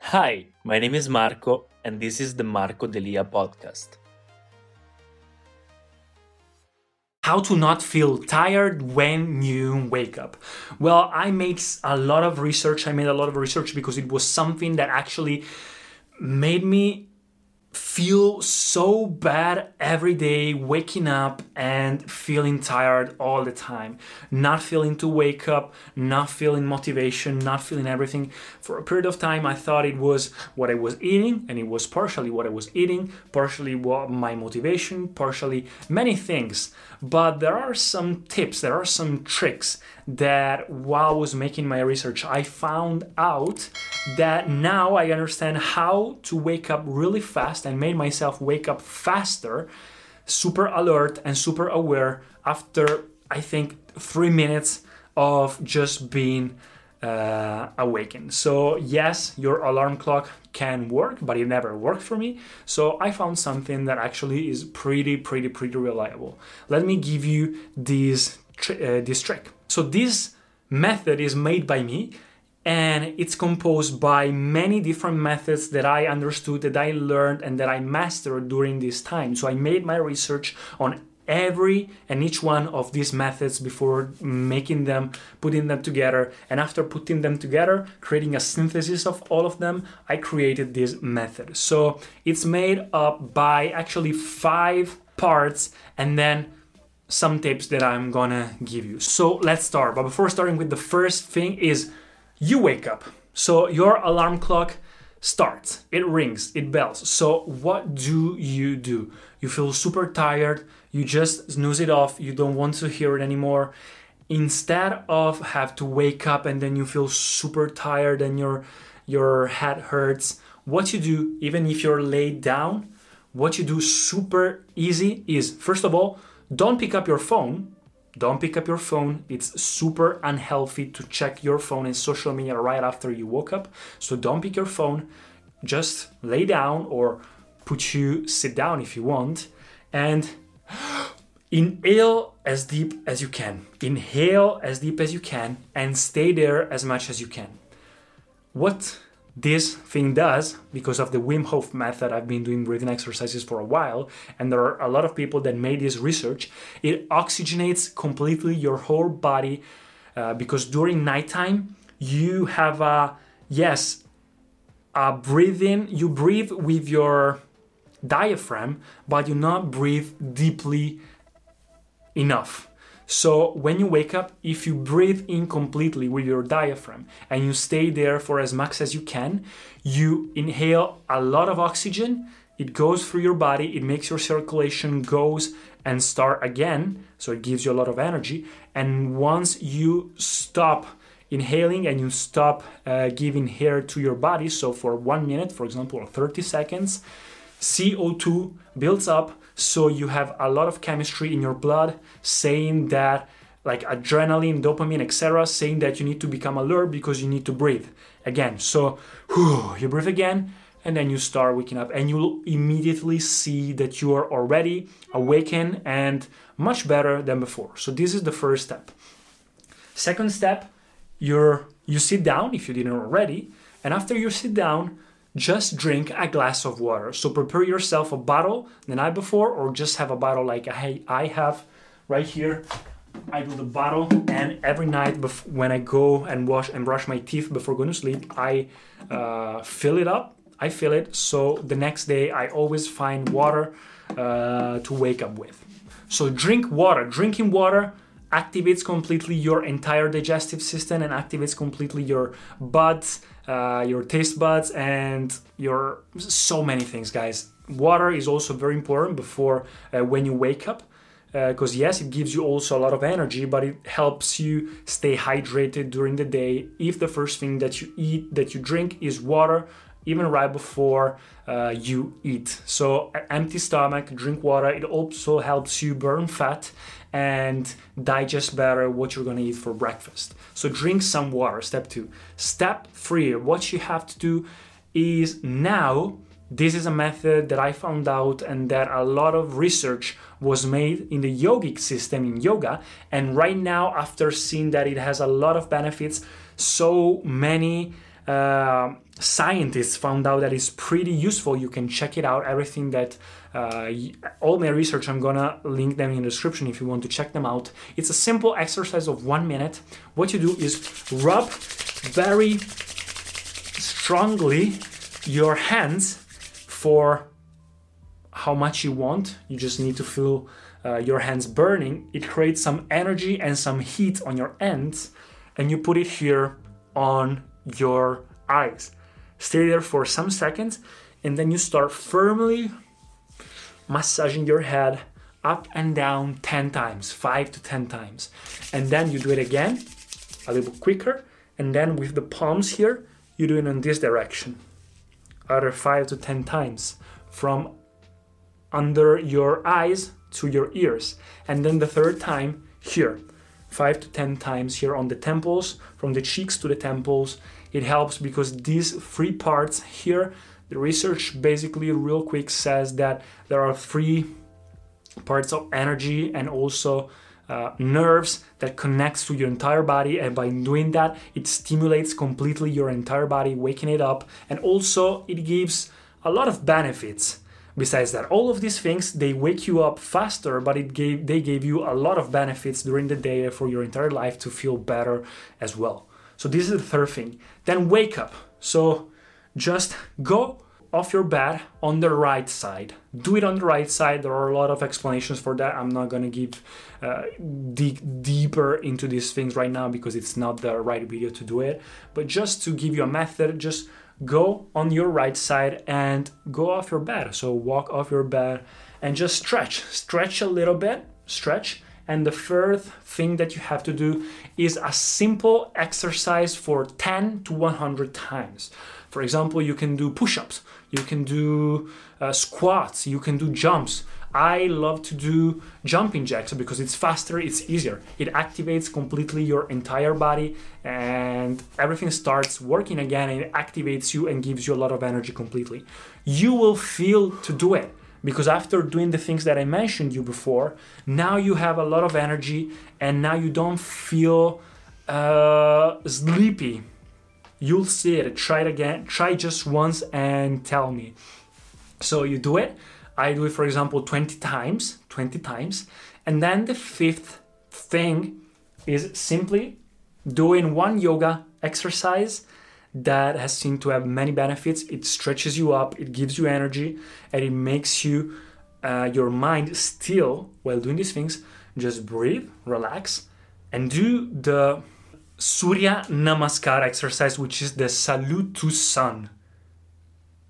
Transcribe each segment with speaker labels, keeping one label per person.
Speaker 1: Hi, my name is Marco, and this is the Marco Delia podcast. How to not feel tired when you wake up. Well, I made a lot of research. I made a lot of research because it was something that actually made me feel so bad every day waking up and feeling tired all the time. Not feeling to wake up not feeling motivation not feeling everything. For a period of time i thought it was what i was eating and it was partially what i was eating partially what my motivation partially many things. But there are some tips there are some tricks that while I was making my research, I found out that now I understand how to wake up really fast and made myself wake up faster, super alert and super aware after I think three minutes of just being uh, awakened. So, yes, your alarm clock can work, but it never worked for me. So, I found something that actually is pretty, pretty, pretty reliable. Let me give you this, uh, this trick. So this method is made by me and it's composed by many different methods that I understood, that I learned, and that I mastered during this time. So I made my research on every and each one of these methods before making them, putting them together. And after putting them together, creating a synthesis of all of them, I created this method. So it's made up by actually five parts and then some tips that I'm gonna give you. So let's start. But before starting with the first thing is you wake up. So your alarm clock starts, it rings, it bells. So what do you do? You feel super tired, you just snooze it off, you don't want to hear it anymore. Instead of have to wake up and then you feel super tired and your your head hurts, what you do even if you're laid down, what you do super easy is first of all don't pick up your phone. Don't pick up your phone. It's super unhealthy to check your phone and social media right after you woke up. So don't pick your phone. Just lay down or put you sit down if you want and inhale as deep as you can. Inhale as deep as you can and stay there as much as you can. What this thing does because of the Wim Hof method. I've been doing breathing exercises for a while, and there are a lot of people that made this research. It oxygenates completely your whole body uh, because during nighttime you have a yes, a breathing. You breathe with your diaphragm, but you not breathe deeply enough. So when you wake up, if you breathe in completely with your diaphragm and you stay there for as much as you can, you inhale a lot of oxygen. It goes through your body, it makes your circulation goes and start again, so it gives you a lot of energy. And once you stop inhaling and you stop uh, giving air to your body, so for one minute, for example, or 30 seconds, CO2 builds up so you have a lot of chemistry in your blood saying that like adrenaline, dopamine, etc., saying that you need to become alert because you need to breathe again. So whew, you breathe again, and then you start waking up, and you'll immediately see that you are already awakened and much better than before. So this is the first step. Second step, you're you sit down if you didn't already, and after you sit down, just drink a glass of water. So prepare yourself a bottle the night before, or just have a bottle like I have right here. I do the bottle, and every night bef- when I go and wash and brush my teeth before going to sleep, I uh, fill it up. I fill it so the next day I always find water uh, to wake up with. So drink water. Drinking water activates completely your entire digestive system and activates completely your buds, uh, your taste buds, and your so many things, guys. Water is also very important before uh, when you wake up because uh, yes it gives you also a lot of energy but it helps you stay hydrated during the day if the first thing that you eat that you drink is water even right before uh, you eat so empty stomach drink water it also helps you burn fat and digest better what you're to eat for breakfast so drink some water step two step three what you have to do is now this is a method that I found out and that a lot of research was made in the yogic system in yoga. And right now, after seeing that it has a lot of benefits, so many uh, scientists found out that it's pretty useful. You can check it out. Everything that uh, all my research, I'm gonna link them in the description if you want to check them out. It's a simple exercise of one minute. What you do is rub very strongly your hands for how much you want. You just need to feel uh, your hands burning. It creates some energy and some heat on your ends, and you put it here on your eyes. Stay there for some seconds, and then you start firmly massaging your head up and down 10 times, 5 to 10 times. And then you do it again, a little quicker, and then with the palms here, you do it in this direction other five to ten times from under your eyes to your ears. And then the third time here, five to ten times here on the temples, from the cheeks to the temples. It helps because these three parts here, the research basically, real quick, says that there are three parts of energy and also uh, nerves that connects to your entire body. And by doing that it stimulates completely your entire body waking it up. And also it gives a lot of benefits besides that all of these things they wake you up faster but it gave they gave you a lot of benefits during the day for your entire life to feel better as well so this is the third thing then wake up so just go off your bed on the right side. Do it on the right side. There are a lot of explanations for that. I'm not to give uh, dig deeper into these things right now because it's not the right video to do it. But just to give you a method, just go on your right side and go off your bed. So walk off your bed and just stretch. Stretch a little bit, stretch. And the third thing that you have to do is a simple exercise for 10 to 100 times. For example, you can do push ups, you can do uh, squats, you can do jumps. I love to do jumping jacks because it's faster, it's easier. It activates completely your entire body and everything starts working again and it activates you and gives you a lot of energy completely. You will feel to do it because after doing the things that I mentioned you before, now you have a lot of energy and now you don't feel uh, sleepy. You'll see it. Try it again. Try just once and tell me. So you do it i do it for example 20 times 20 times and then the fifth thing is simply doing one yoga exercise that has seemed to have many benefits it stretches you up it gives you energy and it makes you uh, your mind still while doing these things just breathe relax and do the Surya Namaskar exercise, which is the salute to sun.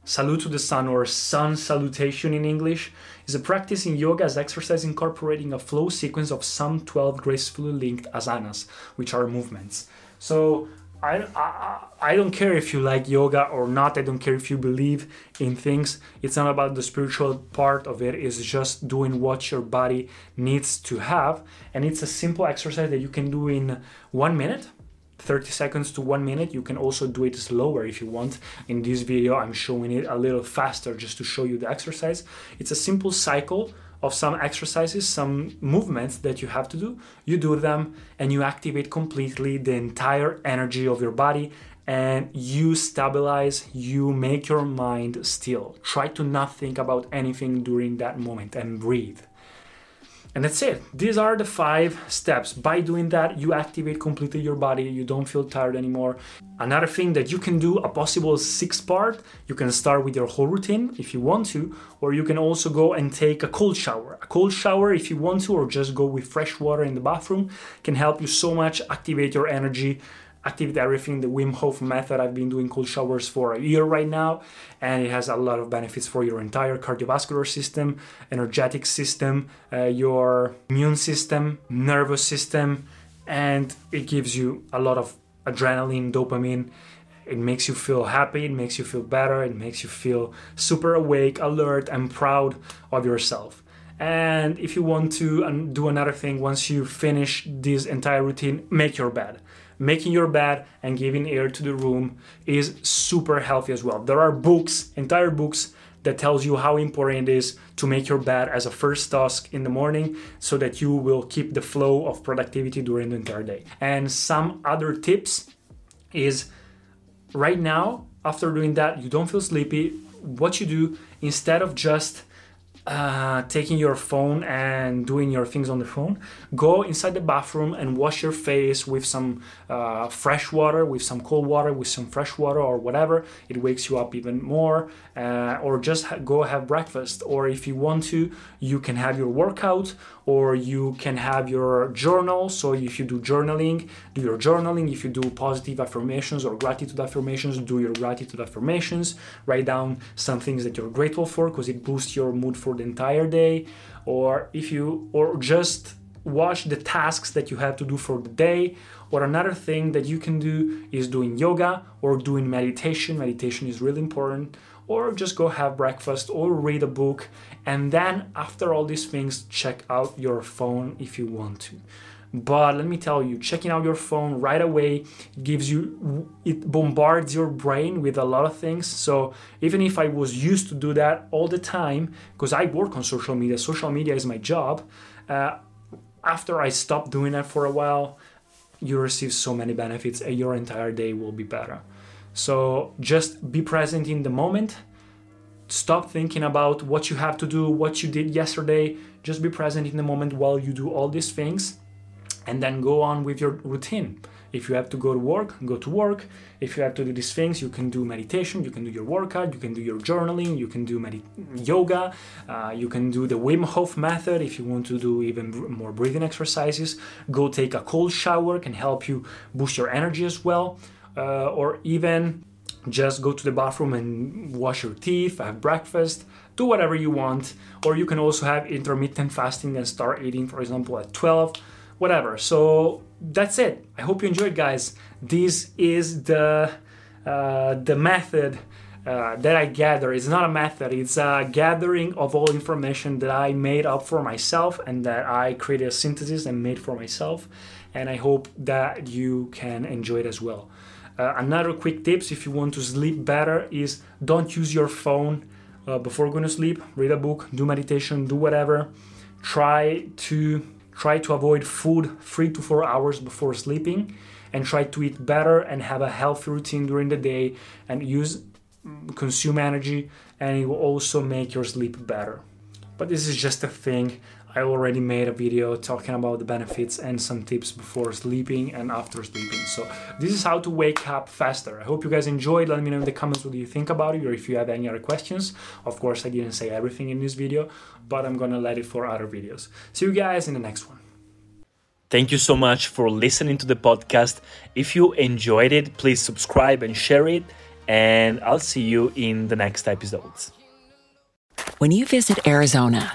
Speaker 1: Salute to the sun or sun salutation in English is a practice in yoga as exercise incorporating a flow sequence of some 12 gracefully linked asanas, which are movements. So I, I, I don't care if you like yoga or not. I don't care if you believe in things. It's not about the spiritual part of it. It's just doing what your body needs to have. And it's a simple exercise that you can do in one minute 30 seconds to one minute. You can also do it slower if you want. In this video, I'm showing it a little faster just to show you the exercise. It's a simple cycle of some exercises, some movements that you have to do. You do them and you activate completely the entire energy of your body and you stabilize, you make your mind still. Try to not think about anything during that moment and breathe. And that's it. These are the five steps. By doing that, you activate completely your body. You don't feel tired anymore. Another thing that you can do, a possible six part, you can start with your whole routine if you want to, or you can also go and take a cold shower. A cold shower if you want to, or just go with fresh water in the bathroom can help you so much activate your energy activate everything, the Wim Hof method. I've been doing cold showers for a year right now, and it has a lot of benefits for your entire cardiovascular system, energetic system, uh, your immune system, nervous system, and it gives you a lot of adrenaline, dopamine. It makes you feel happy, it makes you feel better, it makes you feel super awake, alert, and proud of yourself. And if you want to do another thing, once you finish this entire routine, make your bed making your bed and giving air to the room is super healthy as well. There are books, entire books that tells you how important it is to make your bed as a first task in the morning so that you will keep the flow of productivity during the entire day. And some other tips is right now after doing that you don't feel sleepy what you do instead of just uh, taking your phone and doing your things on the phone, go inside the bathroom and wash your face with some uh, fresh water, with some cold water, with some fresh water or whatever. It wakes you up even more. Uh, or just ha- go have breakfast. Or if you want to, you can have your workout or you can have your journal. So if you do journaling, do your journaling. If you do positive affirmations or gratitude affirmations, do your gratitude affirmations. Write down some things that you're grateful for because it boosts your mood for the entire day. Or if you, or just watch the tasks that you have to do for the day. Or another thing that you can do is doing yoga or doing meditation. Meditation is really important or just go have breakfast or read a book and then after all these things check out your phone if you want to but let me tell you checking out your phone right away gives you it bombards your brain with a lot of things so even if i was used to do that all the time because i work on social media social media is my job uh, after i stopped doing that for a while you receive so many benefits and your entire day will be better so just be present in the moment. Stop thinking about what you have to do, what you did yesterday. Just be present in the moment while you do all these things and then go on with your routine. If you have to go to work, go to work. If you have to do these things, you can do meditation, you can do your workout, you can do your journaling, you can do yoga, uh, you can do the Wim Hof method if you want to do even more breathing exercises. Go take a cold shower, can help you boost your energy as well uh, or even just go to the bathroom and wash your teeth, have breakfast, do whatever you want. Or you can also have intermittent fasting and start eating, for example, at 12, whatever. So that's it. I hope you enjoyed, guys. This is the uh, the method. Uh, that I gather. It's not a method, it's a gathering of all information that I made up for myself and that I created a synthesis and made for myself. And I hope that you can enjoy it as well. Uh, another quick tips if you want to sleep better is don't use your phone uh, before going to sleep. Read a book, do meditation, do whatever. Try to try to avoid food three to four hours before sleeping, and try to eat better and have a healthy routine during the day and use mm, consume energy, and it will also make your sleep better. But this is just a thing. I already made a video talking about the benefits and some tips before sleeping and after sleeping. So this is how to wake up faster. I hope you guys enjoyed. Let me know in the comments what you think about it or if you have any other questions. Of course, I didn't say everything in this video, but I'm gonna let it for other videos. See you guys in the next one. Thank you so much for listening to the podcast. If you enjoyed it, please subscribe and share it, and I'll see you in the next episodes.
Speaker 2: When you visit Arizona,